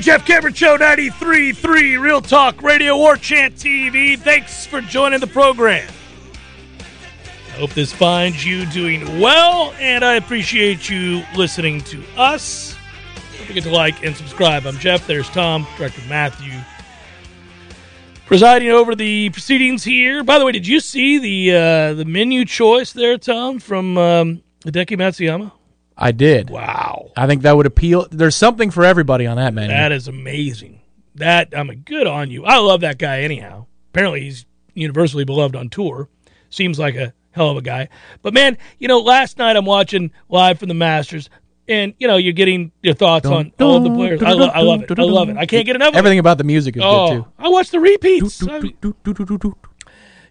Jeff Cameron Show 93.3 Real Talk Radio War Chant TV. Thanks for joining the program. I hope this finds you doing well, and I appreciate you listening to us. Don't forget to like and subscribe. I'm Jeff. There's Tom, Director Matthew, presiding over the proceedings here. By the way, did you see the uh, the menu choice there, Tom, from um, Hideki Matsuyama? I did. Wow. I think that would appeal. There's something for everybody on that menu. That is amazing. That I'm mean, good on you. I love that guy anyhow. Apparently, he's universally beloved on tour. Seems like a hell of a guy. But man, you know, last night I'm watching live from the Masters, and you know, you're getting your thoughts on all the players. I, lo- I love it. I love it. I can't get enough. of Everything about the music is Oh, good too. I watch the repeats. Do, do, do,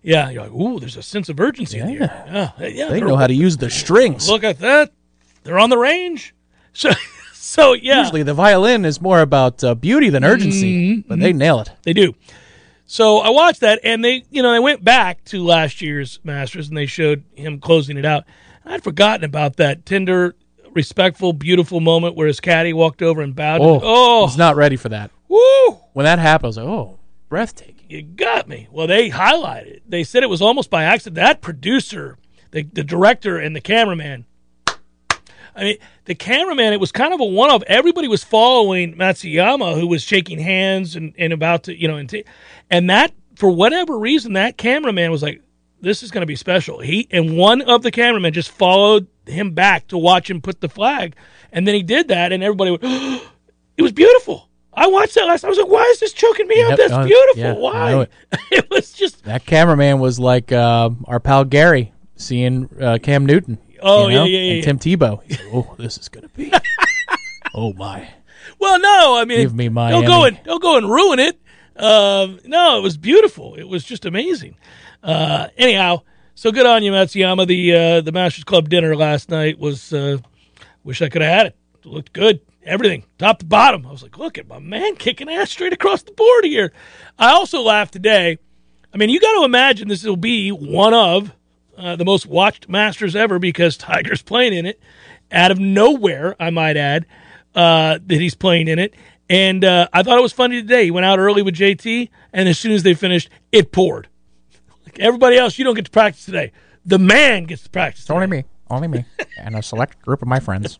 yeah, you're like, ooh, there's a sense of urgency in here. Yeah, yeah. They know how to use the strings. Look at that. They're on the range. So, so yeah. Usually the violin is more about uh, beauty than urgency, Mm-hmm. but they nail it. They do. So I watched that, and they, you know, they went back to last year's Masters, and they showed him closing it out. I'd forgotten about that tender, respectful, beautiful moment where his caddy walked over and bowed. Oh, oh, he's not ready for that. woo! When that happened, I was like, oh, breathtaking. You got me. Well, they highlighted. it. They said it was almost by accident. That producer, the the director, and the cameraman. I mean, the cameraman. It was kind of a one of. Everybody was following Matsuyama, who was shaking hands and, and about to, you know, and, t- and that for whatever reason, that cameraman was like, "This is going to be special." He and one of the cameramen just followed him back to watch him put the flag, and then he did that, and everybody went, "It was beautiful." I watched that last. I was like, "Why is this choking me up? That's uh, beautiful. yeah, Why?" it. it was just That cameraman was like uh, our pal Gary seeing uh, Cam Newton. Oh, you know, yeah, yeah, yeah, And Tim Tebow. He's like, oh, this is gonna be. oh my. Well, no, I mean, Give me my Don't go and don't go and ruin it. Um, no, it was beautiful. It was just amazing. Uh, anyhow, so good on you, Matsuyama. The uh, the Masters Club dinner last night was. Uh, wish I could have had it. It looked good. Everything, top to bottom. I was like, look at my man kicking ass straight across the board here. I also laughed today. I mean, you got to imagine this will be one of uh, the most watched Masters ever because Tiger's playing in it. Out of nowhere, I might add, uh, that he's playing in it. And uh, I thought it was funny today. He went out early with JT, and as soon as they finished, it poured. Like everybody else, you don't get to practice today. The man gets to practice. Only today. me. Only me. and a select group of my friends.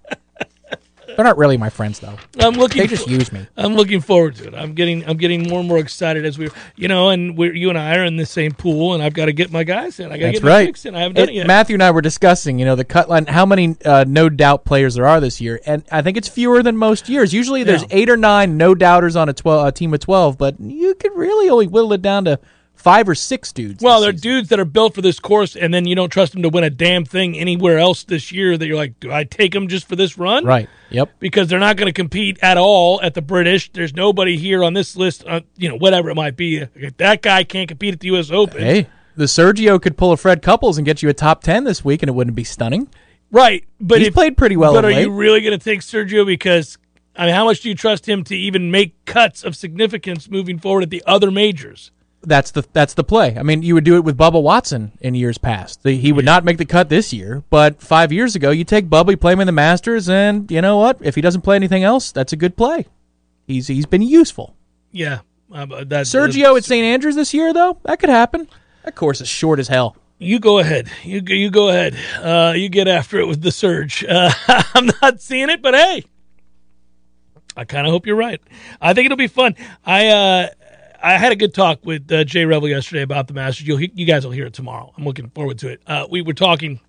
They're not really my friends, though. I'm looking. They just for- use me. I'm looking forward to it. I'm getting I'm getting more and more excited as we, you know, and we're you and I are in the same pool, and I've got to get my guys in. I got to get my right. picks in. I haven't done It- it yet. Matthew and I were discussing, you know, the cut line, how many uh, no doubt players there are this year, and I think it's fewer than most years. Usually, there's Yeah. eight or nine no doubters on a twelve a team of twelve, but you could really only whittle it down to five or six dudes. Well, they're season. dudes that are built for this course, and then you don't trust them to win a damn thing anywhere else this year. That you're like, do I take them just for this run? right. Yep. Because they're not going to compete at all at the British. There's nobody here on this list, uh, you know, whatever it might be. That guy can't compete at the U.S. Open. Hey, the Sergio could pull a Fred Couples and get you a top ten this week, and it wouldn't be stunning. Right, but He's if- played pretty well But are you really going to take Sergio? Because I mean, how much do you trust him to even make cuts of significance moving forward at the other majors? That's the that's the play. I mean, you would do it with Bubba Watson in years past. The, he would not make the cut this year, but five years ago, you take Bubba, you play him in the Masters, and you know what? If he doesn't play anything else, that's a good play. He's he's been useful. Yeah, uh, that Sergio at St Andrews this year, though, that could happen. That course is short as hell. You go ahead. You go- you go ahead. Uh, you get after it with the surge. Uh, I'm not seeing it, but hey, I kind of hope you're right. I think it'll be fun. I uh, I had a good talk with uh, Jay Revell yesterday about the Masters. You'll, you guys will hear it tomorrow. I'm looking forward to it. Uh, we were talking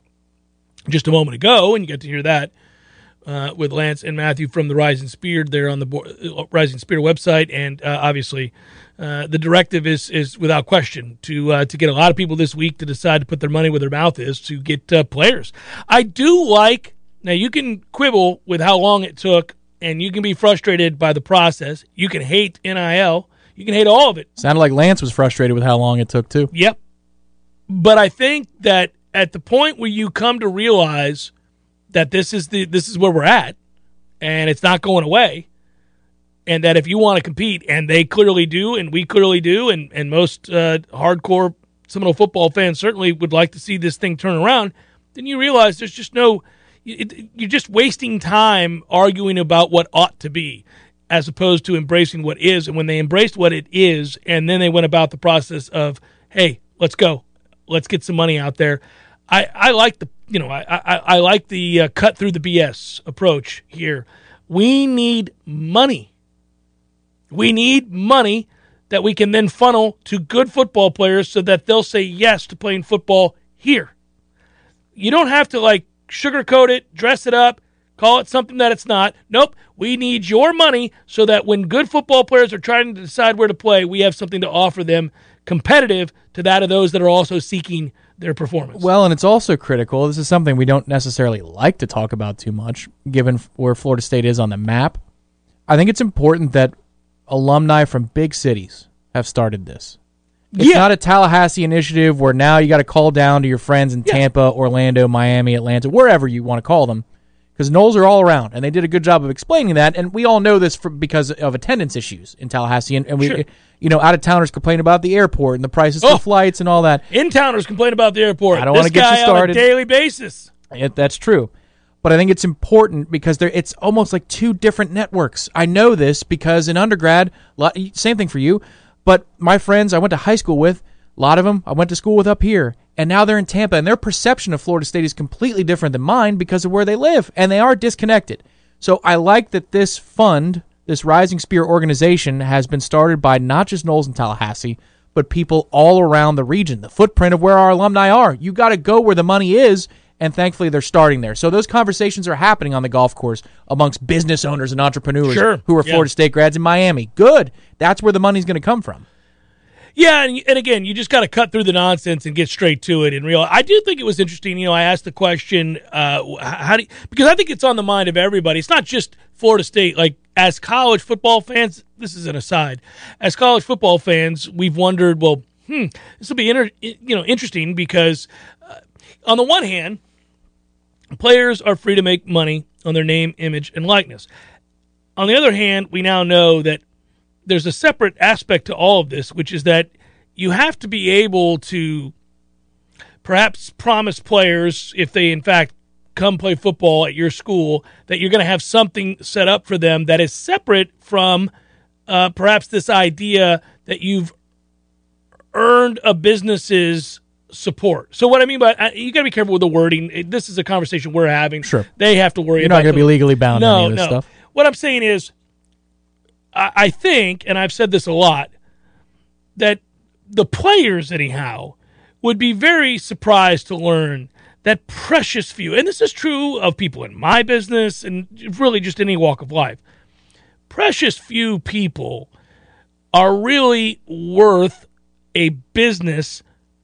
just a moment ago, and you get to hear that uh, with Lance and Matthew from the Rising Spear there on the Bo- uh, Rising Spear website, and uh, obviously uh, the directive is is without question to to get a lot of people this week to decide to put their money where their mouth is to get players. I do like now. You can quibble with how long it took, and you can be frustrated by the process. You can hate NIL. You can hate all of it. Sounded like Lance was frustrated with how long it took too. Yep. But I think that at the point where you come to realize that this is the this is where we're at and it's not going away and that if you want to compete and they clearly do and we clearly do and and most uh, hardcore Seminole football fans certainly would like to see this thing turn around then you realize there's just no it, you're just wasting time arguing about what ought to be as opposed to embracing what is. And when they embraced what it is and then they went about the process of hey let's go. Let's get some money out there. I i like the you know i i, I like the uh, cut through the bs approach here. We need money. We need money that we can then funnel to good football players so that they'll say yes to playing football here. You don't have to like sugarcoat it, dress it up, call it something that it's not. Nope. We need your money so that when good football players are trying to decide where to play, we have something to offer them competitive to that of those that are also seeking their performance. Well, and it's also critical. This is something we don't necessarily like to talk about too much, given where Florida State is on the map. I think it's important that alumni from big cities have started this. It's Yeah. not a Tallahassee initiative where now you got to call down to your friends in Yeah. Tampa, Orlando, Miami, Atlanta, wherever you want to call them, because Noles are all around, and they did a good job of explaining that. And we all know this for, because of attendance issues in Tallahassee, and, and we, Sure. you know, out of towners complain about the airport and the prices Oh. for flights and all that. In towners complain about the airport. I don't wanna get you started. a daily basis. It, that's true. But I think it's important because there it's almost like two different networks. I know this because in undergrad, lot, same thing for you, but my friends I went to high school with, a lot of them I went to school with up here, and now they're in Tampa, and their perception of Florida State is completely different than mine because of where they live, and they are disconnected. So I like that this fund, this Rising Spear organization, has been started by not just Noles and Tallahassee, but people all around the region. The footprint of where our alumni are. You got to go where the money is, and thankfully they're starting there. So those conversations are happening on the golf course amongst business owners and entrepreneurs Sure. who are Yeah. Florida State grads in Miami. Good. That's where the money's going to come from. Yeah, and, and again, you just got to cut through the nonsense and get straight to it. And real, I do think it was interesting. You know, I asked the question, uh, how do you, because I think it's on the mind of everybody. It's not just Florida State. Like as college football fans, this is an aside. As college football fans, we've wondered, well, hmm, this will be inter- you know interesting because uh, on the one hand, players are free to make money on their name, image, and likeness. On the other hand, we now know that there's a separate aspect to all of this, which is that you have to be able to perhaps promise players, if they in fact come play football at your school, that you're going to have something set up for them that is separate from uh, perhaps this idea that you've earned a business's support. So what I mean by uh, you got to be careful with the wording. This is a conversation we're having. Sure. they have to worry. You're not going to be legally bound no, any of this no. stuff. What I'm saying is, I, I think, and I've said this a lot, that the players, anyhow, would be very surprised to learn that precious few, and this is true of people in my business and really just any walk of life, precious few people are really worth a business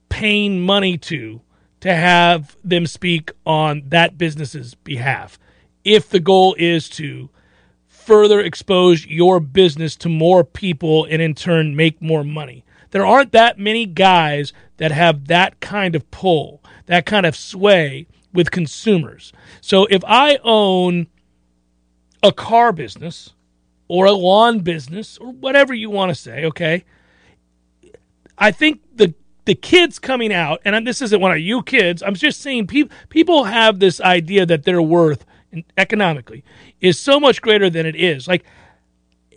paying money to to have them speak on that business's behalf. If the goal is to further expose your business to more people and in turn make more money. There aren't that many guys that have that kind of pull, that kind of sway with consumers. So if I own a car business or a lawn business or whatever you want to say, okay? I think the the kids coming out, and this isn't one of you kids. I'm just saying people people have this idea that they're worth economically is so much greater than it is. Like,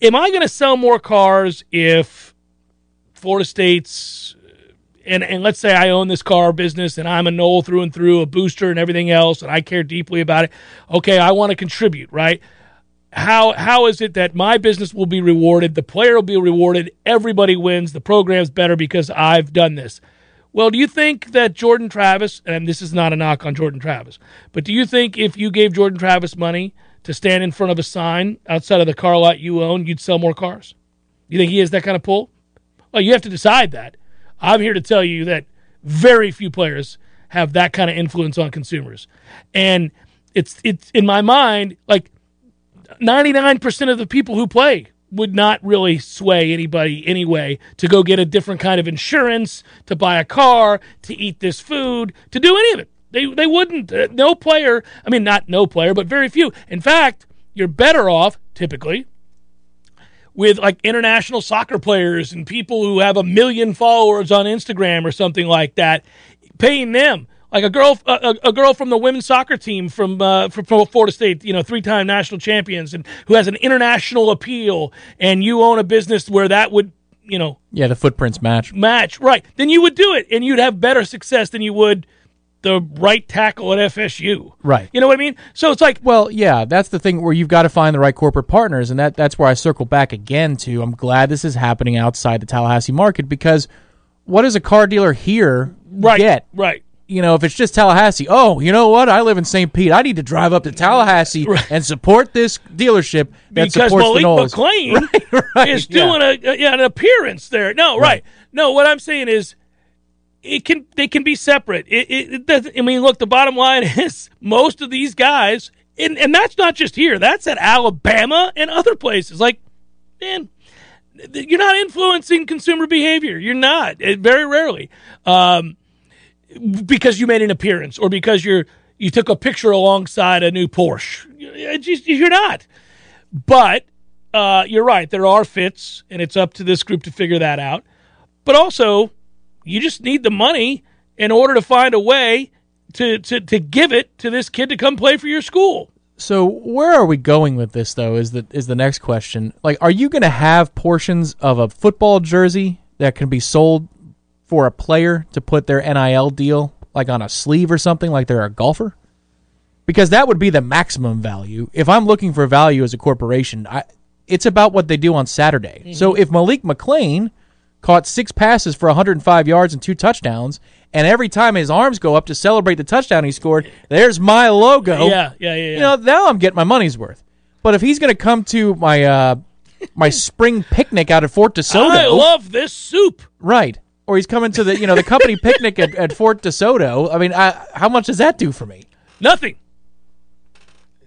am I going to sell more cars if Florida State's and and let's say I own this car business and I'm a Nole through and through, a booster and everything else, and I care deeply about it. Okay, I want to contribute, right? How how is it that my business will be rewarded, the player will be rewarded, everybody wins, the program's better because I've done this? Well, do you think that Jordan Travis, and this is not a knock on Jordan Travis, but do you think if you gave Jordan Travis money to stand in front of a sign outside of the car lot you own, you'd sell more cars? You think he has that kind of pull? Well, you have to decide that. I'm here to tell you that very few players have that kind of influence on consumers. And it's it's in my mind like 99% of the people who play would not really sway anybody anyway to go get a different kind of insurance, to buy a car, to eat this food, to do any of it. They they wouldn't. Uh, no player, I mean not no player, but very few. In fact, you're better off typically with like international soccer players and people who have a million followers on Instagram or something like that, paying them like a girl, a, a girl from the women's soccer team from, uh, from Florida State, you know, three-time national champions, and who has an international appeal, and you own a business where that would, you know, yeah, the footprints match, match, right? Then you would do it, and you'd have better success than you would the right tackle at FSU. Right. You know what I mean? So it's like Well, yeah, that's the thing where you've got to find the right corporate partners and that that's where I circle back again to I'm glad this is happening outside the Tallahassee market because what does a car dealer here right, get? Right. You know, if it's just Tallahassee, oh, you know what? I live in St. Pete. I need to drive up to Tallahassee right. and support this dealership that because supports Malik the Noles. McClain right, right, is doing yeah. a, yeah, an appearance there. No, right. No, what I'm saying is it can they can be separate. It, it, it. I mean, look, the bottom line is most of these guys, and and that's not just here. That's at Alabama and other places. Like, man, you're not influencing consumer behavior. You're not. very rarely, um, because you made an appearance or because you're you took a picture alongside a new Porsche. You're not. But uh, you're right. There are fits, and it's up to this group to figure that out. But also, you just need the money in order to find a way to, to, to give it to this kid to come play for your school. So where are we going with this though is the is the next question. Like are you going to have portions of a football jersey that can be sold for a player to put their NIL deal like on a sleeve or something like they're a golfer? Because that would be the maximum value. If I'm looking for value as a corporation, I, it's about what they do on Saturday. Mm-hmm. So if Malik McClain caught six passes for 105 yards and two touchdowns. And every time his arms go up to celebrate the touchdown he scored, there's my logo. Yeah, yeah, yeah. yeah. You know, now I'm getting my money's worth. But if he's going to come to my uh, my spring picnic out at Fort DeSoto, I love this soup. Right. Or he's coming to the you know the company picnic at, at Fort DeSoto. I mean, I, how much does that do for me? Nothing.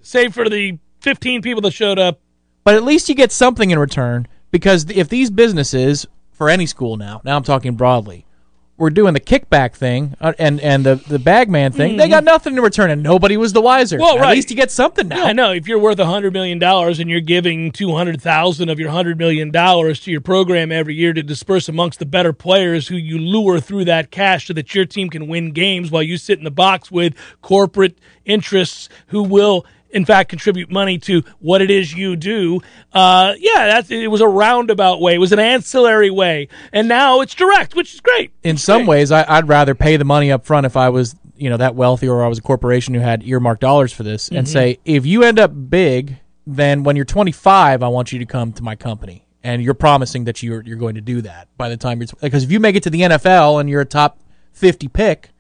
Save for the 15 people that showed up. But at least you get something in return because if these businesses for any school now. Now I'm talking broadly. We're doing the kickback thing uh, and and the the bagman thing. Mm. They got nothing in return, and nobody was the wiser. Well, At least you get something now. Yeah, I know. If you're worth a hundred million dollars and you're giving two hundred thousand of your hundred million dollars to your program every year to disperse amongst the better players who you lure through that cash so that your team can win games while you sit in the box with corporate interests who will in fact contribute money to what it is you do. Uh, yeah, that's it was a roundabout way. It was an ancillary way, and now it's direct, which is great. In some great. ways, I, would rather pay the money up front if I was you know that wealthy or I was a corporation who had earmarked dollars for this, mm-hmm. and say if you end up big, then when you're 25, I want you to come to my company. And you're promising that you're you're going to do that by the time you're because if you make it to the NFL and you're a top 50 pick,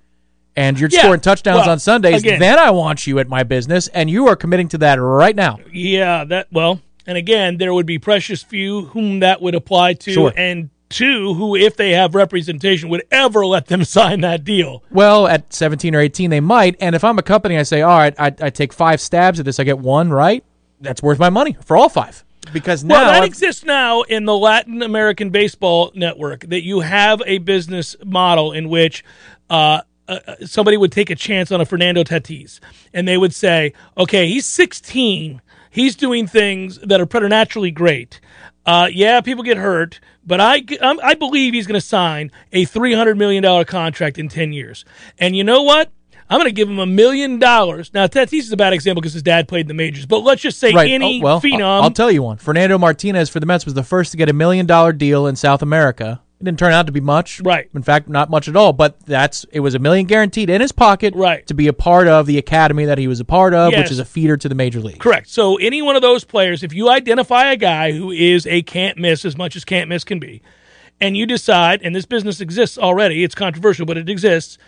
and you're yeah. scoring touchdowns well, on Sundays, again, then I want you at my business, and you are committing to that right now. Yeah, that well, and again, there would be precious few whom that would apply to, sure. and two who, if they have representation, would ever let them sign that deal. Well, at 17 or 18, they might. And if I'm a company, I say, all right, I, I take five stabs at this, I get one right. That's worth my money for all five. Because now Well, that I've- exists now in the Latin American Baseball Network that you have a business model in which uh, uh, somebody would take a chance on a Fernando Tatis and they would say, okay, he's 16. He's doing things that are preternaturally great. Uh, yeah, people get hurt, but I, I'm- I believe he's going to sign a $300 million contract in 10 years. And you know what? I'm going to give him a million dollars. Now, Tatis is a bad example because his dad played in the majors, but let's just say right. any oh, well, phenom. I'll, I'll tell you one. Fernando Martinez for the Mets was the first to get a million dollar deal in South America. It didn't turn out to be much. Right. In fact, not much at all. But that's it was a million guaranteed in his pocket. Right. To be a part of the academy that he was a part of, Yes. which is a feeder to the major league. Correct. So any one of those players, if you identify a guy who is a can't miss as much as can't miss can be, and you decide, and this business exists already, it's controversial, but it exists,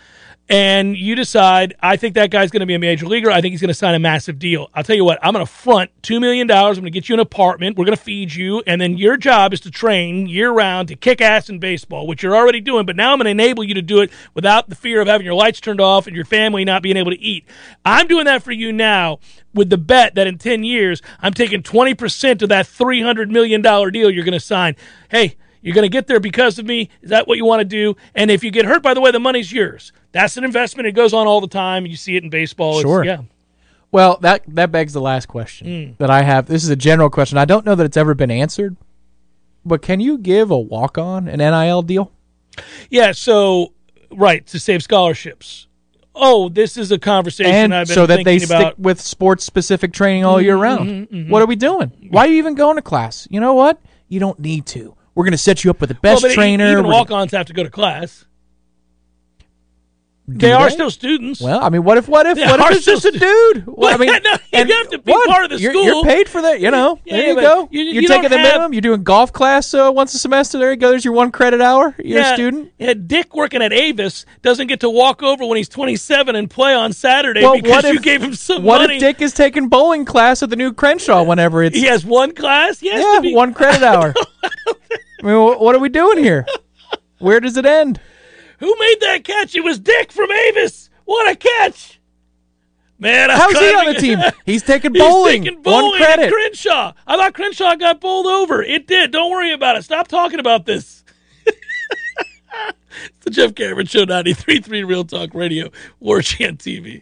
and you decide, I think that guy's going to be a major leaguer. I think he's going to sign a massive deal. I'll tell you what, I'm going to front $2 million. I'm going to get you an apartment. We're going to feed you. And then your job is to train year round to kick ass in baseball, which you're already doing. But now I'm going to enable you to do it without the fear of having your lights turned off and your family not being able to eat. I'm doing that for you now with the bet that in 10 years, I'm taking 20% of that $300 million deal you're going to sign. Hey, you're going to get there because of me. Is that what you want to do? And if you get hurt, by the way, the money's yours. That's an investment. It goes on all the time. You see it in baseball. It's- Sure. yeah. Well, that that begs the last question Hmm. that I have. This is a general question. I don't know that it's ever been answered, but can you give a walk on an NIL deal? Yeah. So, right, to save scholarships. Oh, this is a conversation and I've been so that they thinking about. Mm-hmm, stick with sports specific training all year round. What are we doing? Why are you even going to class? You know what? You don't need to. We're going to set you up with the well, best e- trainer. Even walk-ons have to go to class. Do They are they? still students. Well, I mean, what if what if They what if it's just a dude? Well, I mean, no, you have to be what? part of the you're, school. You're paid for that, you know. Yeah, there you go. you- are you taking the have- minimum. You're doing golf class uh, once a semester. There you go. There's your one credit hour. You're yeah, a student. Yeah, Dick working at Avis doesn't get to walk over when he's 27 and play on Saturday Well, because what you gave him some money. What money. if Dick is taking bowling class at the new Crenshaw whenever it's he has one class. He has yeah to be, one credit hour? I mean, what are we doing here? Where does it end? Who made that catch? It was Dick from Avis. What a catch! Man, I'm How's he on the team? He's taking He's bowling. taking bowling One credit. Crenshaw. I thought Crenshaw got bowled over. It did. Don't worry about it. Stop talking about this. it's the Jeff Cameron Show, 93.3 Real Talk Radio, War Chant TV.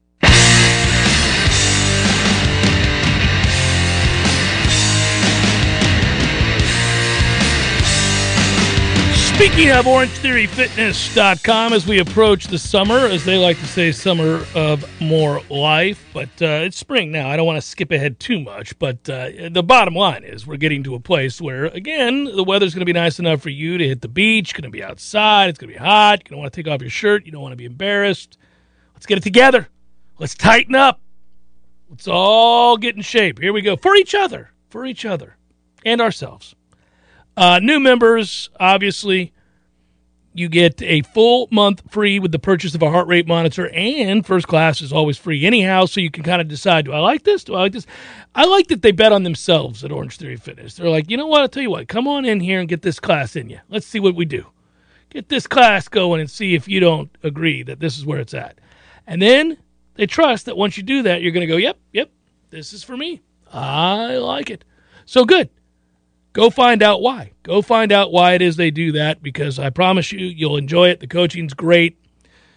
Speaking of OrangeTheoryFitness.com, as we approach the summer, as they like to say, summer of more life, but uh, it's spring now. I don't want to skip ahead too much, but uh, the bottom line is we're getting to a place where, again, the weather's going to be nice enough for you to hit the beach, going to be outside, it's going to be hot, you're going to want to take off your shirt, you don't want to be embarrassed. Let's get it together. Let's tighten up. Let's all get in shape. Here we go. For each other, for each other, and ourselves. Uh, new members, obviously, you get a full month free with the purchase of a heart rate monitor, and first class is always free anyhow. So you can kind of decide: Do I like this? Do I like this? I like that they bet on themselves at Orange Theory Fitness. They're like, you know what? I'll tell you what. Come on in here and get this class in you. Let's see what we do. Get this class going and see if you don't agree that this is where it's at. And then they trust that once you do that, you're going to go, yep, yep, this is for me. I like it. So good Go find out why. Go find out why it is they do that because I promise you, you'll enjoy it. The coaching's great,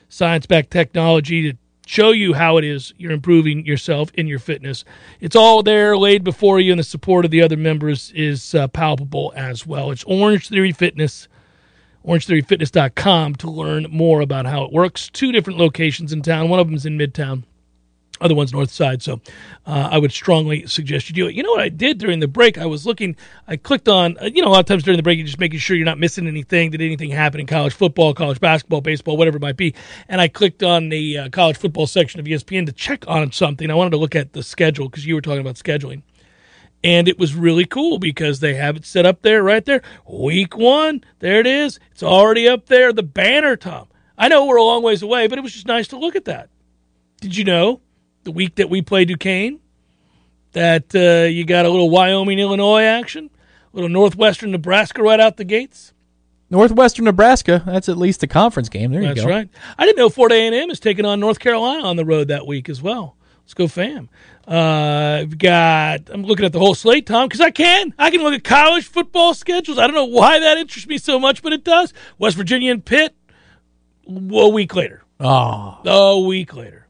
science backed technology to show you how it is you're improving yourself in your fitness. It's all there laid before you, and the support of the other members is uh, palpable as well. It's Orange Theory Fitness, orangetheoryfitness.com to learn more about how it works. Two different locations in town, one of them is in Midtown other one's north side. So uh, I would strongly suggest you do it. You know what I did during the break? I was looking, I clicked on, uh, you know, a lot of times during the break, you're just making sure you're not missing anything. Did anything happen in college football, college basketball, baseball, whatever it might be? And I clicked on the uh, college football section of ESPN to check on something. I wanted to look at the schedule because you were talking about scheduling. And it was really cool because they have it set up there, right there. Week one, there it is. It's already up there, the banner, Tom. I know we're a long ways away, but it was just nice to look at that. Did you know the week that we play Duquesne, that uh, you got a little Wyoming, Illinois action, a little Northwestern Nebraska right out the gates. Northwestern Nebraska. That's at least a conference game. There That's you go. right. I didn't know Fort A and M is taking on North Carolina on the road that week as well. Let's go, fam. Uh, I've got. I'm looking at the whole slate, Tom, because I can. I can look at college football schedules. I don't know why that interests me so much, but it does. West Virginia and Pitt. A week later. Oh, A week later.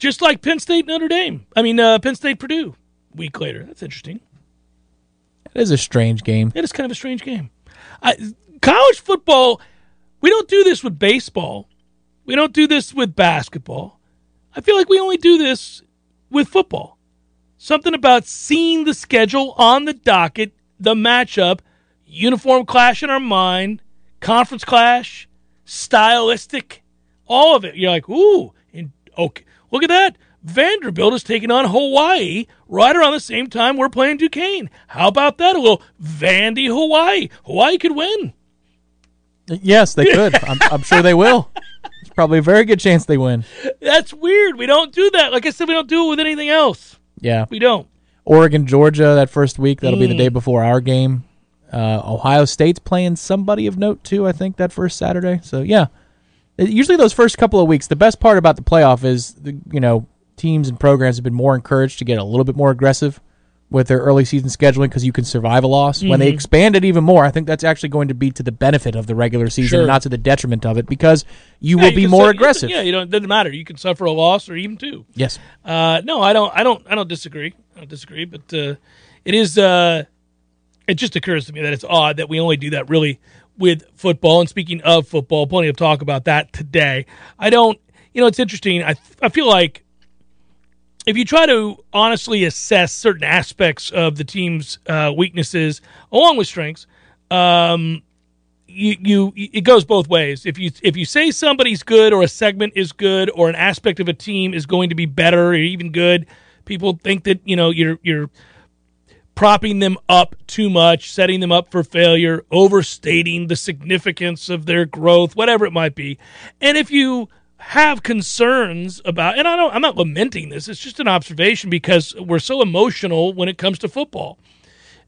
Just like Penn State Notre Dame. I mean, uh, Penn State Purdue. Week later. That's interesting. it is a strange game. It is kind of a strange game. I, college football, we don't do this with baseball. We don't do this with basketball. I feel like we only do this with football. Something about seeing the schedule on the docket, the matchup, uniform clash in our mind, conference clash, stylistic, all of it. You're like, ooh, and okay, look at that. Vanderbilt is taking on Hawaii right around the same time we're playing Duquesne. How about that? A little Vandy Hawaii. Hawaii could win. Yes, they could. I'm, I'm sure they will. It's probably a very good chance they win. That's weird. We don't do that. Like I said, we don't do it with anything else. Yeah. We don't. Oregon, Georgia, that first week. That'll be Mm. the day before our game. Uh, Ohio State's playing somebody of note too. I think that first Saturday. So yeah, usually those first couple of weeks. The best part about the playoff is the, you know teams and programs have been more encouraged to get a little bit more aggressive with their early season scheduling because you can survive a loss. When they Mm-hmm. expand it even more, I think that's actually going to be to the benefit of the regular season, Sure. not to the detriment of it, because you Yeah, will you be more su- aggressive. Yeah, you don't. It doesn't matter. You can suffer a loss or even two. Yes. Uh, no, I don't. I don't. I don't disagree. I don't disagree. But uh, it is. Uh, it just occurs to me that it's odd that we only do that really with football. And speaking of football, plenty of talk about that today. I don't. You know, it's interesting. I I feel like if you try to honestly assess certain aspects of the team's uh, weaknesses along with strengths, um, you, you it goes both ways. If you if you say somebody's good or a segment is good or an aspect of a team is going to be better or even good, people think that you know you're you're propping them up too much, setting them up for failure, overstating the significance of their growth, whatever it might be. And if you have concerns about and I don't I'm not lamenting this, it's just an observation because we're so emotional when it comes to football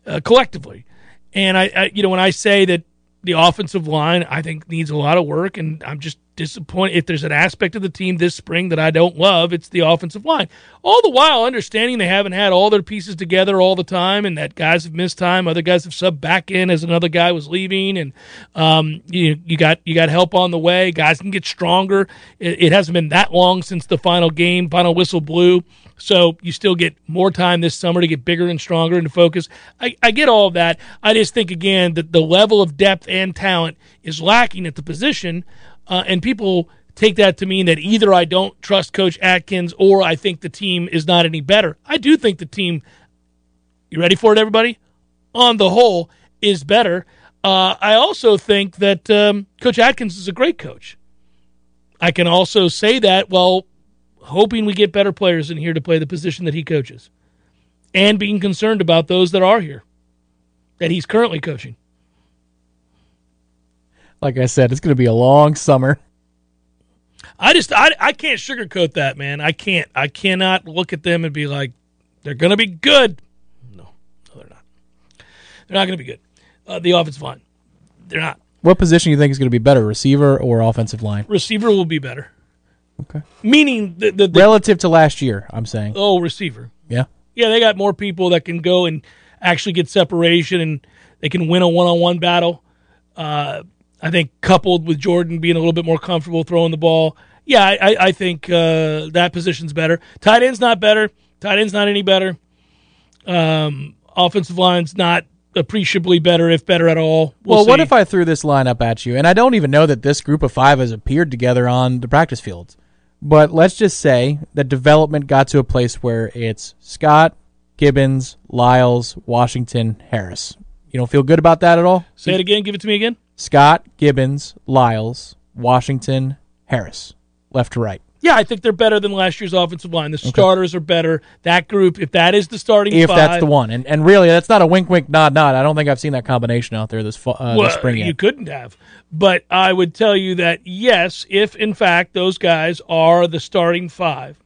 uh, collectively. And I, I, you know, when I say that the offensive line, I think needs a lot of work, and I'm just disappointed if there's an aspect of the team this spring that I don't love. It's the offensive line. All the while understanding they haven't had all their pieces together all the time, and that guys have missed time. Other guys have subbed back in as another guy was leaving, and um, you you got you got help on the way. Guys can get stronger. It, it hasn't been that long since the final game, final whistle blew. So you still get more time this summer to get bigger and stronger and to focus. I, I get all of that. I just think again that the level of depth and talent is lacking at the position, uh, and people take that to mean that either I don't trust Coach Atkins or I think the team is not any better. I do think the team. You ready for it, everybody? On the whole, is better. Uh, I also think that um, Coach Atkins is a great coach. I can also say that while hoping we get better players in here to play the position that he coaches and being concerned about those that are here that he's currently coaching. Like I said, it's going to be a long summer. I just I, I can't sugarcoat that, man. I can't. I cannot look at them and be like they're going to be good. No, no, they're not. They're not going to be good. Uh, the offensive line, they're not. What position do you think is going to be better, receiver or offensive line? Receiver will be better. Okay. Meaning the the, the Relative to last year, I'm saying. oh receiver. Yeah. Yeah, they got more people that can go and actually get separation and they can win a one on one battle. Uh, I think coupled with Jordan being a little bit more comfortable throwing the ball, yeah, I, I think uh, that position's better. Tight end's not better. Tight end's not any better. Um, offensive line's not appreciably better, if better at all. We'll, well, what if I threw this lineup at you? And I don't even know that this group of five has appeared together on the practice fields. But let's just say that development got to a place where it's Scott, Gibbons, Lyles, Washington, Harris. You don't feel good about that at all? say it again? Give it to me again. Scott, Gibbons, Lyles, Washington, Harris, left to right. Yeah, I think they're better than last year's offensive line. The starters are better. That group, if that is the starting If five, that's the one, and and really, that's not a wink, wink, nod, nod. I don't think I've seen that combination out there this uh, well, this spring you couldn't have. But I would tell you that yes, if in fact those guys are the starting five,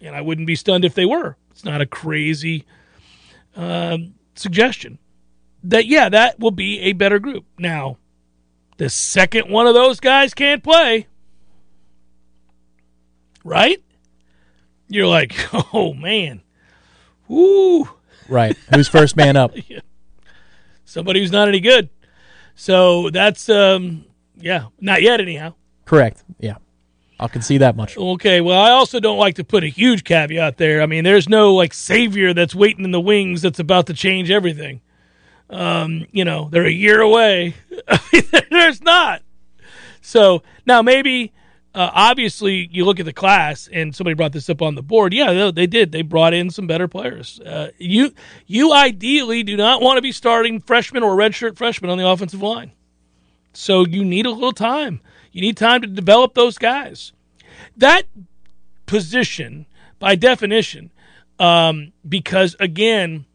and I wouldn't be stunned if they were. It's not a crazy um, suggestion. That yeah, that will be a better group. Now, the second one of those guys can't play, right? You're like, oh man, woo. Right? Who's first man up? somebody who's not any good. So that's um yeah, not yet anyhow. Correct. Yeah, I can see that much. Okay, well I also don't like to put a huge caveat there. I mean, there's no like savior that's waiting in the wings that's about to change everything. Um, you know, they're a year away. There's not. So now maybe uh, obviously you look at the class and somebody brought this up on the board. Yeah, they, did. They brought in some better players. Uh, you you ideally do not want to be starting freshmen or redshirt freshmen on the offensive line. So you need a little time. You need time to develop those guys. That position, by definition, um, because again,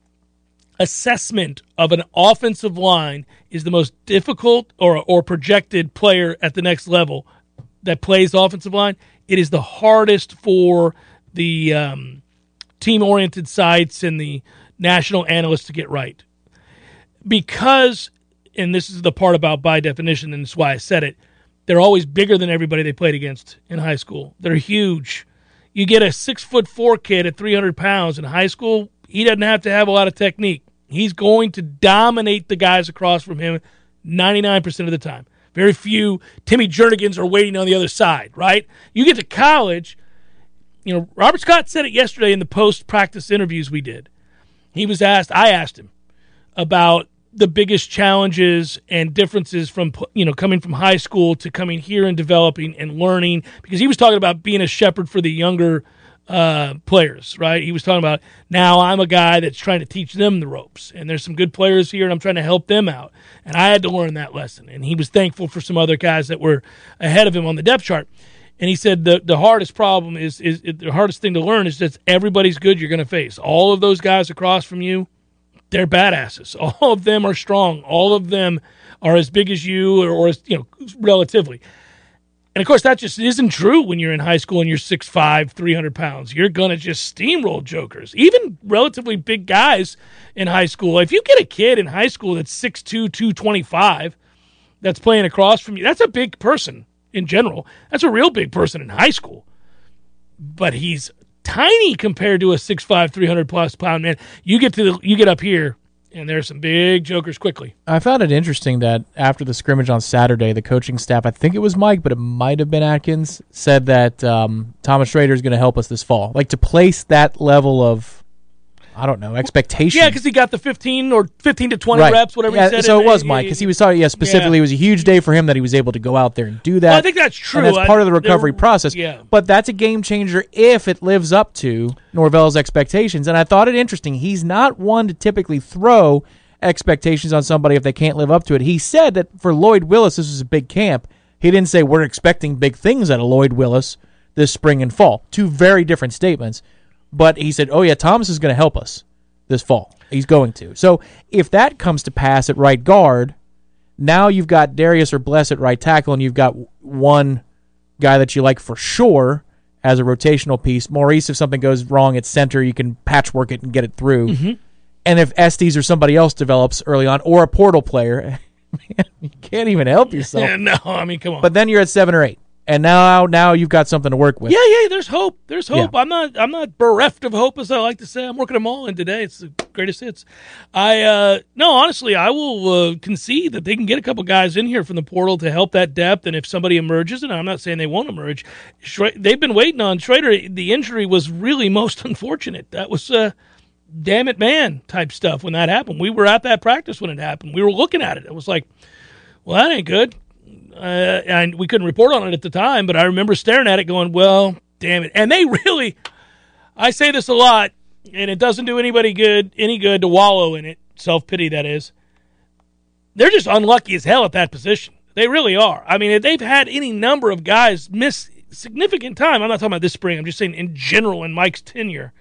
assessment of an offensive line is the most difficult or or projected player at the next level that plays offensive line. It is the hardest for the um, team oriented sites and the national analysts to get right. Because and this is the part about by definition and it's why I said it they're always bigger than everybody they played against in high school. They're huge. You get a six foot four kid at 300 pounds in high school he doesn't have to have a lot of technique he's going to dominate the guys across from him 99% of the time. Very few timmy jernigans are waiting on the other side right? You get to college you know robert scott said it yesterday in the post practice interviews we did. He was asked i asked him about the biggest challenges and differences from you know coming from high school to coming here and developing and learning because he was talking about being a shepherd for the younger uh, players right he was talking about now i'm a guy that's trying to teach them the ropes and there's some good players here and i'm trying to help them out and i had to learn that lesson and he was thankful for some other guys that were ahead of him on the depth chart and he said the the hardest problem is is the hardest thing to learn is that everybody's good you're going to face all of those guys across from you they're badasses. All of them are strong. All of them are as big as you, or, or as you know, relatively. And of course, that just isn't true when you're in high school and you're 6'5", 300 pounds. You're gonna just steamroll jokers. Even relatively big guys in high school. If you get a kid in high school that's 6'2", 225, that's playing across from you, that's a big person in general. That's a real big person in high school. But he's tiny compared to a 6'5", 300 plus pound man. You get to the, you get up here, and there's some big jokers quickly. I found it interesting that after the scrimmage on Saturday, the coaching staff, I think it was Mike, but it might have been Atkins, said that um, Thomas Shrader is going to help us this fall. Like to place that level of, I don't know, expectation. Yeah, because he got the 15 or 15 to 20 right. reps, whatever yeah, he said. So it was Mike because he was talking. Yeah, specifically, Yeah. it was a huge day for him that he was able to go out there and do that. Well, I think that's true. And that's I- part of the recovery process. yeah. But that's a game changer if it lives up to Norvell's expectations. And I thought it interesting. He's not one to typically throw expectations on somebody if they can't live up to it. He said that for Lloyd Willis, this was a big camp. He didn't say we're expecting big things out of Lloyd Willis this spring and fall. Two very different statements. But he said, oh, yeah, Thomas is going to help us this fall. He's going to. So if that comes to pass at right guard, now you've got Darius or Bless at right tackle, and you've got one guy that you like for sure as a rotational piece. Maurice, if something goes wrong at center, you can patchwork it and get it through. Mm-hmm. And if Estes or somebody else develops early on, or a portal player, man, you can't even help yourself. Yeah, no, I mean, come on. But then you're at seven or eight. And now now you've got something to work with. Yeah, yeah. There's hope. There's hope. Yeah. I'm not. I'm not bereft of hope, as I like to say. I'm working them all in today. It's the greatest hits. I uh no, honestly, I will uh, concede that they can get a couple guys in here from the portal to help that depth. And if somebody emerges, and I'm not saying they won't emerge, they've been waiting on Shrader. The injury was really most unfortunate. That was. uh Damn it, man! Type stuff when that happened. We were at that practice when it happened. We were looking at it. It was like, well, that ain't good uh, and we couldn't report on it at the time, but I remember staring at it going, well, damn it. And they really, I say this a lot, and it doesn't do anybody good, any good to wallow in it, self pity, that is. They're just unlucky as hell at that position. They really are. I mean, if they've had any number of guys miss significant time, I'm not talking about this spring, I'm just saying in general in Mike's tenure.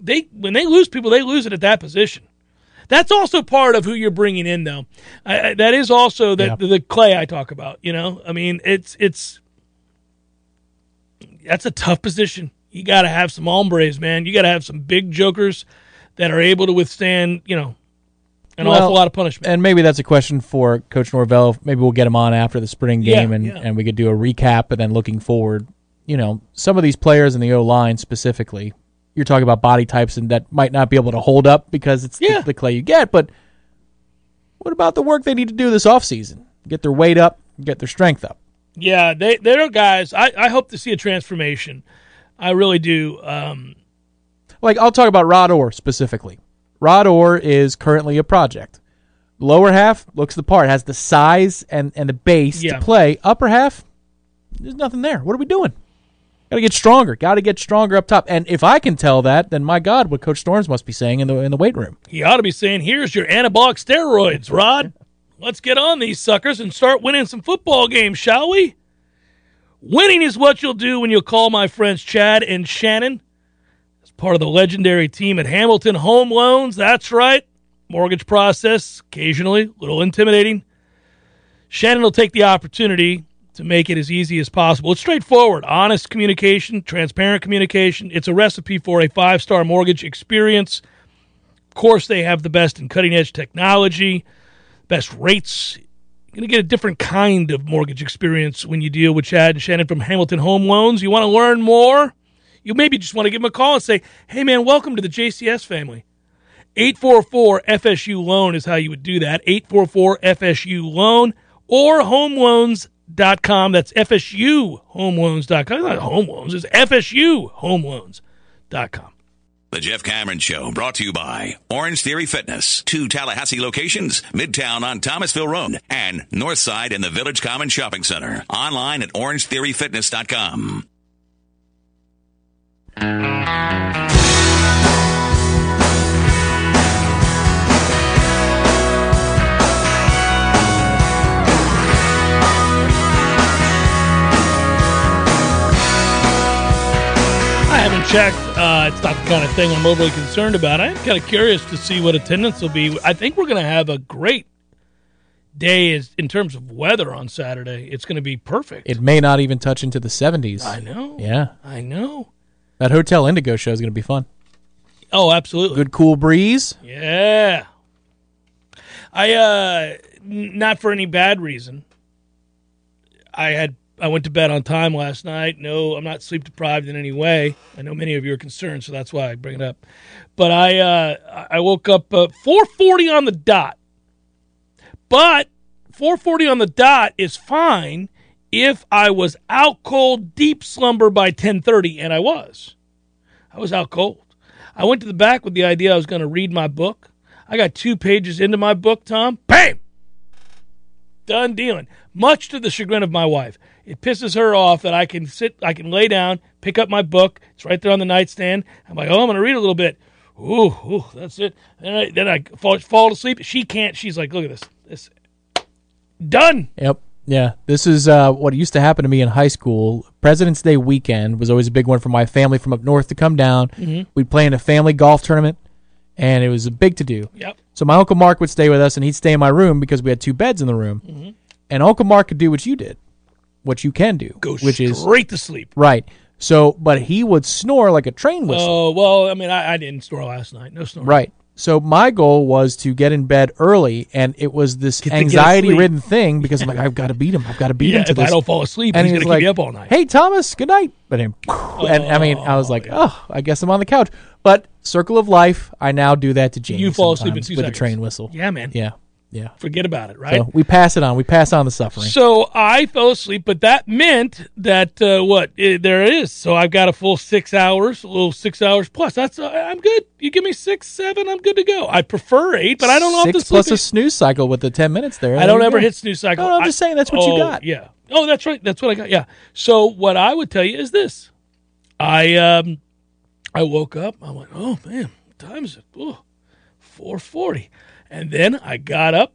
They when they lose people, they lose it at that position. That's also part of who you're bringing in, though. I, I, that is also the, Yeah. the the clay I talk about. You know, I mean, it's it's that's a tough position. You got to have some hombres, man. You got to have some big jokers that are able to withstand, you know, an Well, awful lot of punishment. And maybe that's a question for Coach Norvell. Maybe we'll get him on after the spring Yeah, game and, yeah. and we could do a recap and then looking forward. You know, some of these players in the O line specifically, you're talking about body types and that might not be able to hold up because it's Yeah. the, the clay you get, but what about the work they need to do this offseason? Get their weight up, get their strength up. Yeah, they they're guys. I, I hope to see a transformation. I really do. Um, Like I'll talk about Rod Orr specifically. Rod Orr is currently a project. Lower half looks the part, has the size and, and the base Yeah. to play. Upper half, there's nothing there. What are we doing? Got to get stronger. Got to get stronger up top. And if I can tell that, then my God, what Coach Storms must be saying in the in the weight room. he ought to be saying, "Here's your anabolic steroids, Rod. Let's get on these suckers and start winning some football games, shall we?" Winning is what you'll do when you call my friends Chad and Shannon as part of the legendary team at Hamilton Home Loans. That's right. Mortgage process, occasionally a little intimidating. Shannon will take the opportunity to make it as easy as possible. It's straightforward, honest communication, transparent communication. It's a recipe for a five star mortgage experience. Of course, they have the best in cutting edge technology, best rates. You're going to get a different kind of mortgage experience when you deal with Chad and Shannon from Hamilton Home Loans. You want to learn more? You maybe just want to give them a call and say, hey, man, welcome to the JCS family. 844 FSU loan is how you would do that. 844 FSU loan or homeloans.com. That's FSU homeloans.com. It's not home loans, it's FSU homeloans.com. The Jeff Cameron Show brought to you by Orange Theory Fitness. Two Tallahassee locations, Midtown on Thomasville Road and Northside in the Village Common Shopping Center. Online at orangetheoryfitness.com. checked. Uh, it's not the kind of thing I'm overly concerned about. I'm kind of curious to see what attendance will be. I think we're going to have a great day is in terms of weather on Saturday. It's going to be perfect. It may not even touch into the 70s. I know. Yeah. I know. That Hotel Indigo show is going to be fun. Oh, absolutely. Good cool breeze. Yeah. I uh n- not for any bad reason. I had I went to bed on time last night. No, I'm not sleep deprived in any way. I know many of you are concerned, so that's why I bring it up. But I uh I woke up uh, 4:40 on the dot. But 4:40 on the dot is fine if I was out cold deep slumber by 10:30 and I was. I was out cold. I went to the back with the idea I was going to read my book. I got two pages into my book, Tom. Bam! Done dealing. Much to the chagrin of my wife. It pisses her off that I can sit, I can lay down, pick up my book. It's right there on the nightstand. I'm like, oh, I'm going to read a little bit. Ooh, ooh, that's it. Then I, then I fall, fall asleep. She can't. She's like, look at this. This done. Yep. Yeah. This is uh, what used to happen to me in high school. President's Day weekend was always a big one for my family from up north to come down. Mm-hmm. We'd play in a family golf tournament, and it was a big to do. Yep. So my uncle Mark would stay with us, and he'd stay in my room because we had two beds in the room. Mm-hmm. And Uncle Mark could do what you did, what you can do, Go which is straight to sleep. right. So, but he would snore like a train whistle. Oh well, I mean, I, I didn't snore last night. No snore. Right. So my goal was to get in bed early, and it was this Get to get anxiety-ridden thing because I'm like, I've got to beat him. I've got to beat Yeah, him to if this. I don't fall asleep, and he's he going was to keep like, you up all night. Hey Thomas, good night. But then, and I mean, I was like, oh, I guess I'm on the couch. But circle of life, I now do that to Jamie. You fall asleep in two with seconds. a train whistle. Yeah, man. yeah, yeah. Forget about it, right? So we pass it on. We pass on the suffering. So I fell asleep, but that meant that uh, what it, there it is. So I've got a full six hours, a little six hours plus. That's uh, I'm good. You give me six, seven, I'm good to go. I prefer eight, but I don't know if the plus a snooze cycle with the ten minutes there. I don't ever hit snooze cycle. No, no, I'm I- just saying that's what you oh, got. Yeah. Oh, that's right. That's what I got. Yeah. So what I would tell you is this: I um, I woke up. I went, oh man, what time is it? Oh, 4:40, and then I got up,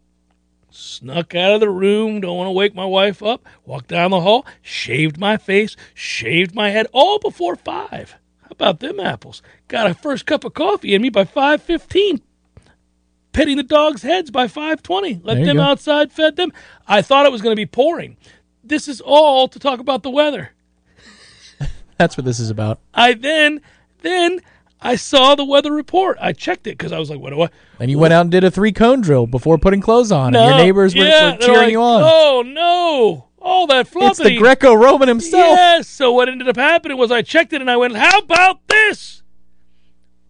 snuck out of the room. Don't want to wake my wife up. Walked down the hall, shaved my face, shaved my head, all before five. How about them apples? Got a first cup of coffee in me by 5:15 petting the dogs' heads by 5:20. Let them go. outside, fed them. I thought it was going to be pouring. This is all to talk about the weather. That's what this is about. I then then I saw the weather report. I checked it because I was like, "What do I?" And you went out and did a three cone drill before putting clothes on, and your neighbors were, yeah, were cheering like, you on. Oh no! All that flopping. it's the Greco-Roman himself. Yes. So what ended up happening was I checked it and I went, "How about this?"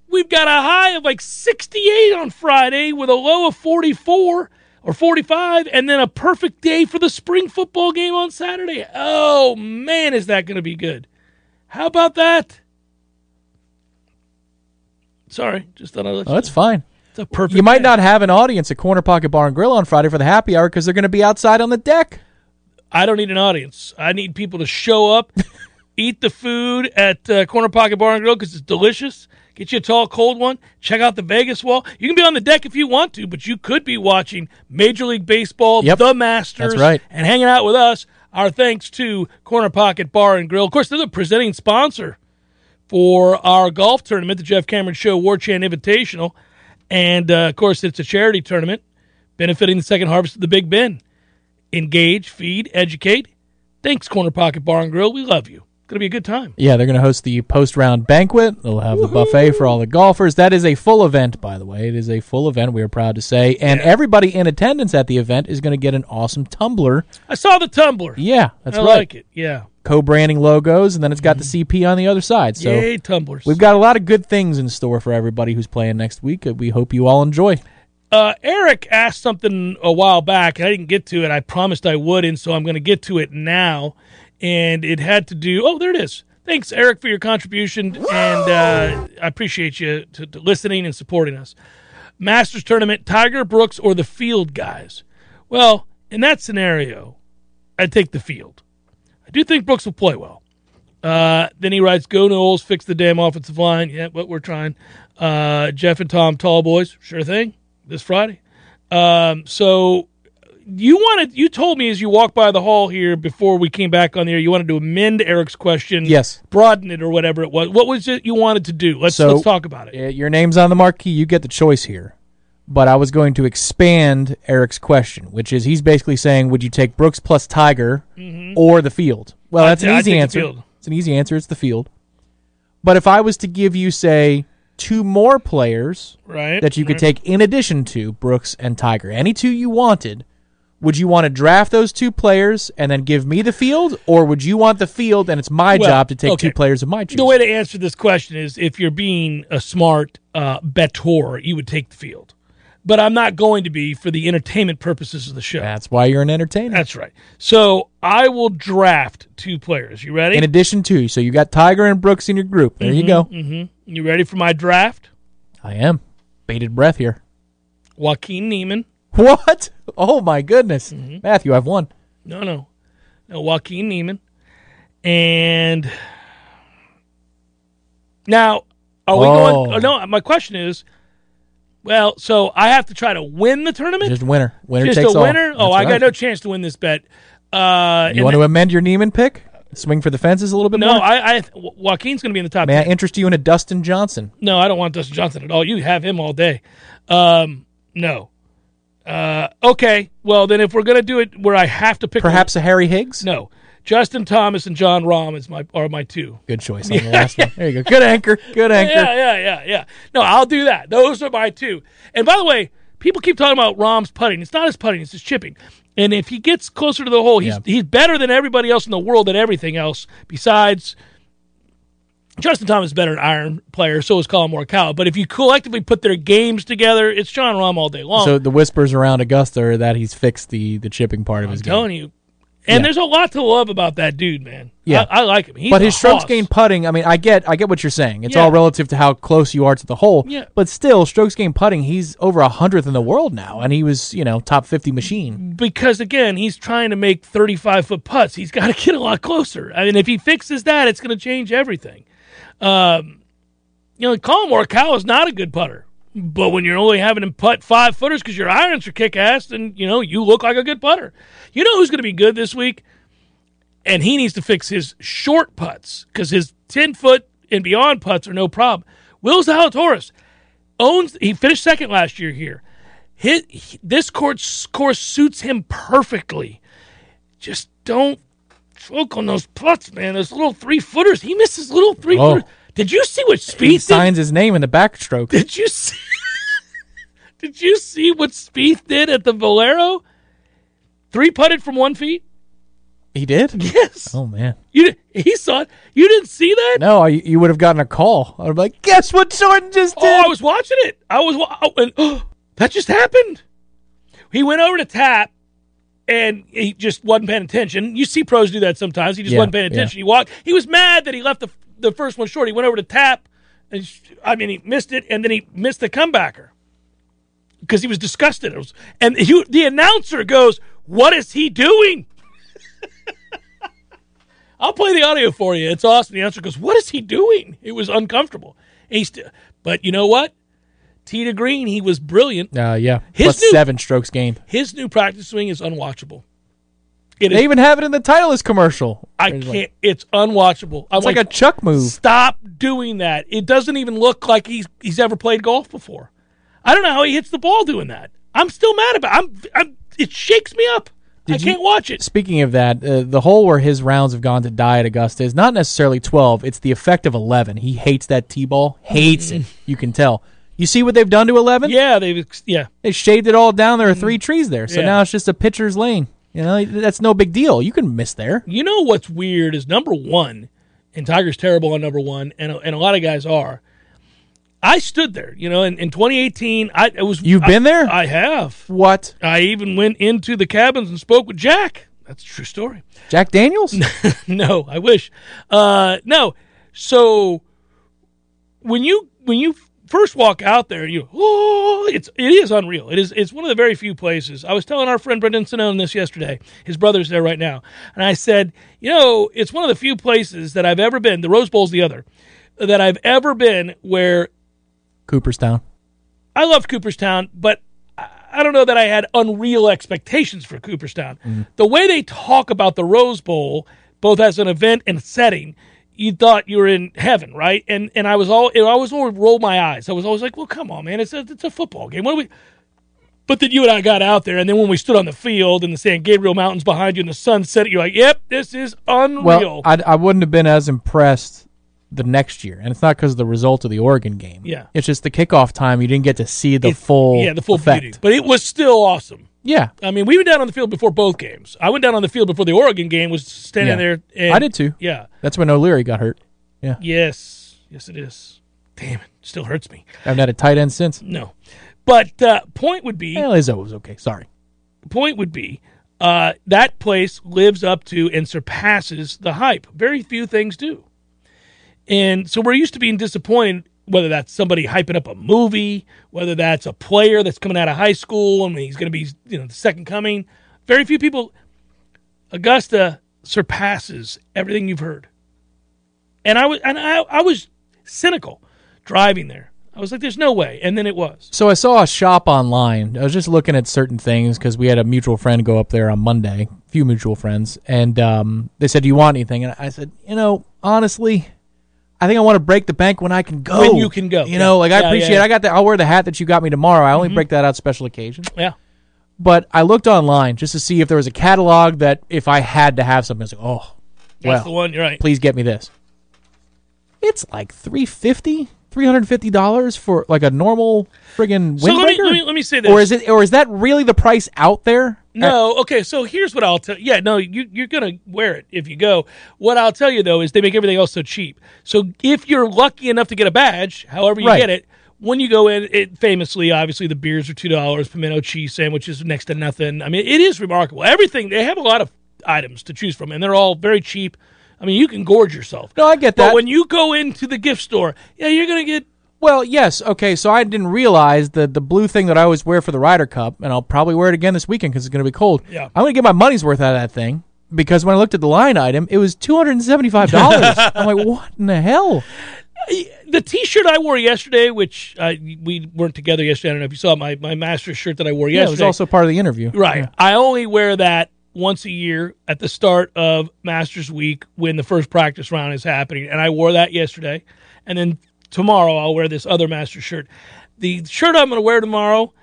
We've got a high of like 68 on Friday with a low of 44 or 45, and then a perfect day for the spring football game on Saturday. Oh man, is that going to be good? How about that? Sorry, just thought I'd let Oh, you that's know. fine. It's a perfect. You might not have an audience at Corner Pocket Bar and Grill on Friday for the happy hour because they're going to be outside on the deck. I don't need an audience. I need people to show up, eat the food at uh, Corner Pocket Bar and Grill because it's delicious. Get you a tall, cold one. Check out the Vegas wall. You can be on the deck if you want to, but you could be watching Major League Baseball, Yep. the Masters, right. and hanging out with us. Our thanks to Corner Pocket Bar and Grill. Of course, they're the presenting sponsor for our golf tournament, the Jeff Cameron Show War Chant Invitational. And uh, of course, it's a charity tournament benefiting the second harvest of the Big Bend. Engage, feed, educate. Thanks, Corner Pocket Bar and Grill. We love you. It's going to be a good time. Yeah, they're going to host the post round banquet. They'll have the buffet for all the golfers. That is a full event, by the way. It is a full event, we are proud to say. And everybody in attendance at the event is going to get an awesome tumbler. I saw the tumbler. Yeah, that's I right. I like it. Yeah. Co branding logos, and then it's got the CP on the other side. So Yay, tumblers. we've got a lot of good things in store for everybody who's playing next week. We hope you all enjoy. uh, Eric asked something a while back, and I didn't get to it. I promised I would, and so I'm going to get to it now. And it had to do. Oh, there it is. Thanks, Eric, for your contribution, and uh, I appreciate you to, to listening and supporting us. Masters tournament: Tiger Brooks or the Field guys. Well, in that scenario, I'd take the Field. I do think Brooks will play well. Uh, then he writes, "Go Noles, fix the damn offensive line." Yeah, what we're trying. Uh, Jeff and Tom, tall boys, sure thing. This Friday. Um, so you wanted, you told me as you walked by the hall here before we came back on the air, you wanted to amend Eric's question, Yes. broaden it or whatever it was. What was it you wanted to do? Let's So- let's talk about it. Uh, Your name's on the marquee. You get the choice here. But I was going to expand Eric's question, which is he's basically saying, would you take Brooks plus Tiger or the field? Well, that's ta- an easy answer. It's an easy answer. It's the field. But if I was to give you, say, two more players Right? that you could Right. take in addition to Brooks and Tiger, any two you wanted, would you want to draft those two players and then give me the field, or would you want the field and it's my Well, job to take okay. two players of my choice? The way to answer this question is if you're being a smart uh, bettor, you would take the field. But I'm not going to be for the entertainment purposes of the show. That's why you're an entertainer. That's right. So I will draft two players. You ready? in addition to, so you got Tiger and Brooks in your group. There you go. Mm-hmm. you ready for my draft? I am. Bated breath here. Joaquin Niemann. What? Oh my goodness, Mm-hmm. Matthew, I've won. No, no. No, Joaquin Niemann. And now, are we Oh. going? Oh, no, my question is well, so I have to try to win the tournament? Just winner. Winner Just takes a all. Oh, That's I got no chance to win this bet. Uh, You want to amend your Niemann pick? Swing for the fences a little bit No, more. I, I Joaquin's going to be in the top May I interest you in a Dustin Johnson? No, I don't want Dustin Johnson at all. You have him all day. Um, no. Uh, okay. Well, then if we're going to do it where I have to pick Perhaps a Harry Higgs? no. Justin Thomas and Jon Rahm is my are my two. Good choice on the last one. There you go. Good anchor. Good anchor. Yeah, yeah, yeah, yeah. No, I'll do that. Those are my two. And by the way, people keep talking about Rahm's putting. It's not his putting; it's his chipping. And if he gets closer to the hole, he's Yeah. he's better than everybody else in the world at everything else. Besides, Justin Thomas is better an iron player. So is Collin Morikawa. But if you collectively put their games together, it's Jon Rahm all day long. So the whispers around Augusta are that he's fixed the the chipping part of his I'm game. telling you. And Yeah. there's a lot to love about that dude, man. Yeah. I, I like him. He's but his strokes gained putting, I mean, I get I get what you're saying. It's Yeah. all relative to how close you are to the hole. Yeah. But still, strokes gained putting, he's over a hundredth in the world now, and he was, you know, top fifty machine. because again, he's trying to make 35 foot putts. He's got to get a lot closer. I mean, if he fixes that, it's going to change everything. Um, you know, Collin Morikawa is not a good putter, but when you're only having him putt five footers because your irons are kick ass, then you know you look like a good putter. You know who's going to be good this week, and he needs to fix his short putts because his 10 foot and beyond putts are no problem. Will Zalatoris owns. He finished second last year here. His, this course course suits him perfectly. Just don't choke on those putts, man. Those little three footers. He misses little three Oh. footers. Did you see what He Spieth did? signs his name in the backstroke. Did you see? did you see what Spieth did at the Valero? Three putted from one feet. He did. Yes, Oh man, you. He saw it. You didn't see that? no, I, you would have gotten a call. I'd be like, guess what Jordan just did? Oh, I was watching it. I was, oh, and oh, that just happened. He went over to tap, and he just wasn't paying attention. You see pros do that sometimes. He just Yeah, wasn't paying yeah. attention. He walked. He was mad that he left the the first one short. He went over to tap, and sh- I mean, he missed it, and then he missed the comebacker because he was disgusted. It was, and you, the announcer goes, "What is he doing?" I'll play the audio for you. It's awesome. The announcer goes, "What is he doing?" It was uncomfortable. And he st- but you know what? Tee to green, he was brilliant. Uh, yeah, His plus new- seven strokes game. His new practice swing is unwatchable. It is. They even have it in the Titleist commercial. I It's can't. It's unwatchable. I'm It's like a Chuck move. Stop doing that. It doesn't even look like he's he's ever played golf before. I don't know how he hits the ball doing that. I'm still mad about. It. I'm. I'm. It shakes me up. I Did you- can't watch it. Speaking of that, uh, the hole where his rounds have gone to die at Augusta is not necessarily 12. It's the effect of 11. He hates that tee ball. Hates it. You can tell. You see what they've done to 11? Yeah, they've. Yeah, They shaved it all down. There are three trees there. So Yeah. now it's just a pitcher's lane. You know, that's no big deal. You can miss there. You know what's weird is number one, and Tiger's terrible on number one, and and a lot of guys are. I stood there, you know, in, in 2018. I it was. You've I- been there? I have. What? I even went into the cabins and spoke with Jack. That's a true story. Jack Daniels? no, I wish. Uh, no. So when you when you first walk out there, you oh, it's it is unreal. It is it's one of the very few places. I was telling our friend Brendan Sinone this yesterday. His brother's there right now, and I said, you know, it's one of the few places that I've ever been. The Rose Bowl's the other that I've ever been where Cooperstown. I loved Cooperstown, but I I don't know that I had unreal expectations for Cooperstown. Mm-hmm. The way they talk about the Rose Bowl, both as an event and setting, you thought you were in heaven, right? And and I was all I always always roll my eyes. I was always like, well, come on, man, it's a it's a football game. What do we? But then you and I got out there, and then when we stood on the field and the San Gabriel Mountains behind you and the sun set, you're like, yep, this is unreal. Well, I, I wouldn't have been as impressed the next year, and it's not because of the result of the Oregon game. Yeah. it's just the kickoff time. You didn't get to see the It- full yeah, the full effect. beauty. But it was still awesome. Yeah, I mean, we went down on the field before both games. I went down on the field before the Oregon game. Was standing Yeah. there. And, I did too. Yeah. That's when O'Leary got hurt. Yeah. Yes. Yes, it is. Damn it. Still hurts me. I haven't had a tight end since. No. But uh, point would be Well, Izzo was okay. Sorry. point would be uh, that place lives up to and surpasses the hype. Very few things do. And so we're used to being disappointed, whether that's somebody hyping up a movie, whether that's a player that's coming out of high school and he's going to be, you know, the second coming. Very few people. Augusta surpasses everything you've heard. And I was and I, I was cynical driving there. I was like, "There's no way," and then it was. So I saw a shop online. I was just looking at certain things because we had a mutual friend go up there on Monday, a few mutual friends, and um, they said, "Do you want anything?" And I said, "You know, honestly, I think I want to break the bank when I can go. When you can go. You know, like Yeah, I yeah, appreciate. yeah. Mm-hmm. I got that. I'll wear the hat that you got me tomorrow. I only break that out special occasion. Yeah. But I looked online just to see if there was a catalog that if I had to have something, I was like, oh, That's well, the one. You're right. please get me this. It's like 350 $350 for like a normal friggin' windbreaker? So let me, let me let me say this. or is it or is that really the price out there? No, okay. So here's what I'll tell. Yeah, no, you you're gonna wear it if you go. What I'll tell you though is they make everything else so cheap. So if you're lucky enough to get a badge, however you Right. get it, when you go in, it famously, obviously, the beers are two dollars. Pimento cheese sandwiches next to nothing. I mean, it is remarkable. Everything they have a lot of items to choose from, and they're all very cheap. I mean, you can gorge yourself. No, I get that. But when you go into the gift store, yeah, you're gonna get Well, yes, okay. So I didn't realize the the blue thing that I always wear for the Ryder Cup, and I'll probably wear it again this weekend because it's going to be cold. Yeah. I'm going to get my money's worth out of that thing because when I looked at the line item, it was two hundred and seventy five dollars. I'm like, what in the hell? the T-shirt I wore yesterday, which uh, we weren't together yesterday. I don't know if you saw my my master shirt that I wore Yeah, it was also part of the interview. Right. Yeah. I only wear that once a year at the start of Masters Week when the first practice round is happening. And I wore that yesterday. And then tomorrow I'll wear this other master shirt. The shirt I'm going to wear tomorrow,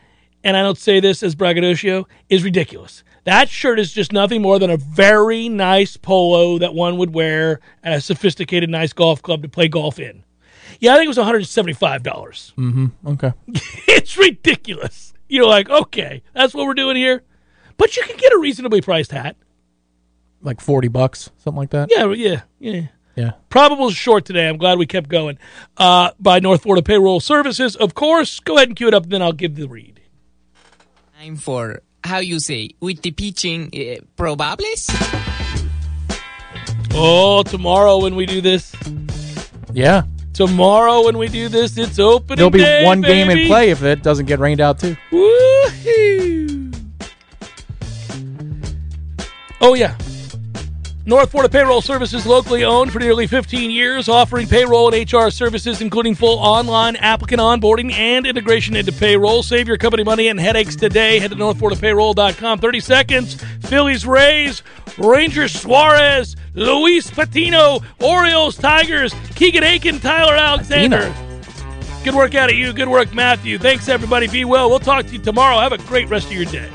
and I don't say this as braggadocio, is ridiculous. That shirt is just nothing more than a very nice polo that one would wear at a sophisticated, nice golf club to play golf in. Yeah, I think it was $175. Mm-hmm. Okay. it's ridiculous. You're like, okay, that's what we're doing here. But you can get a reasonably priced hat. Like forty bucks, something like that. Yeah, yeah, yeah. Yeah. Probable short today. I'm glad we kept going. Uh, by North Florida Payroll Services, of course. Go ahead and cue it up, and then I'll give the read. time for how you say with the pitching uh, probables. Oh, tomorrow when we do this, Yeah. tomorrow when we do this, it's opening There'll be day, one game in play if it doesn't get rained out too. Woohoo! Oh yeah. North Florida Payroll Services, locally owned for nearly 15 years, offering payroll and HR services, including full online applicant onboarding and integration into payroll. Save your company money and headaches today. Head to northfloridapayroll.com. 30 seconds. Phillies, Rays, Rangers, Suarez, Luis Patino, Orioles, Tigers, Keegan Akin, Tyler Alexander. Good work out of you. Good work, Matthew. Thanks, everybody. Be well. We'll talk to you tomorrow. Have a great rest of your day.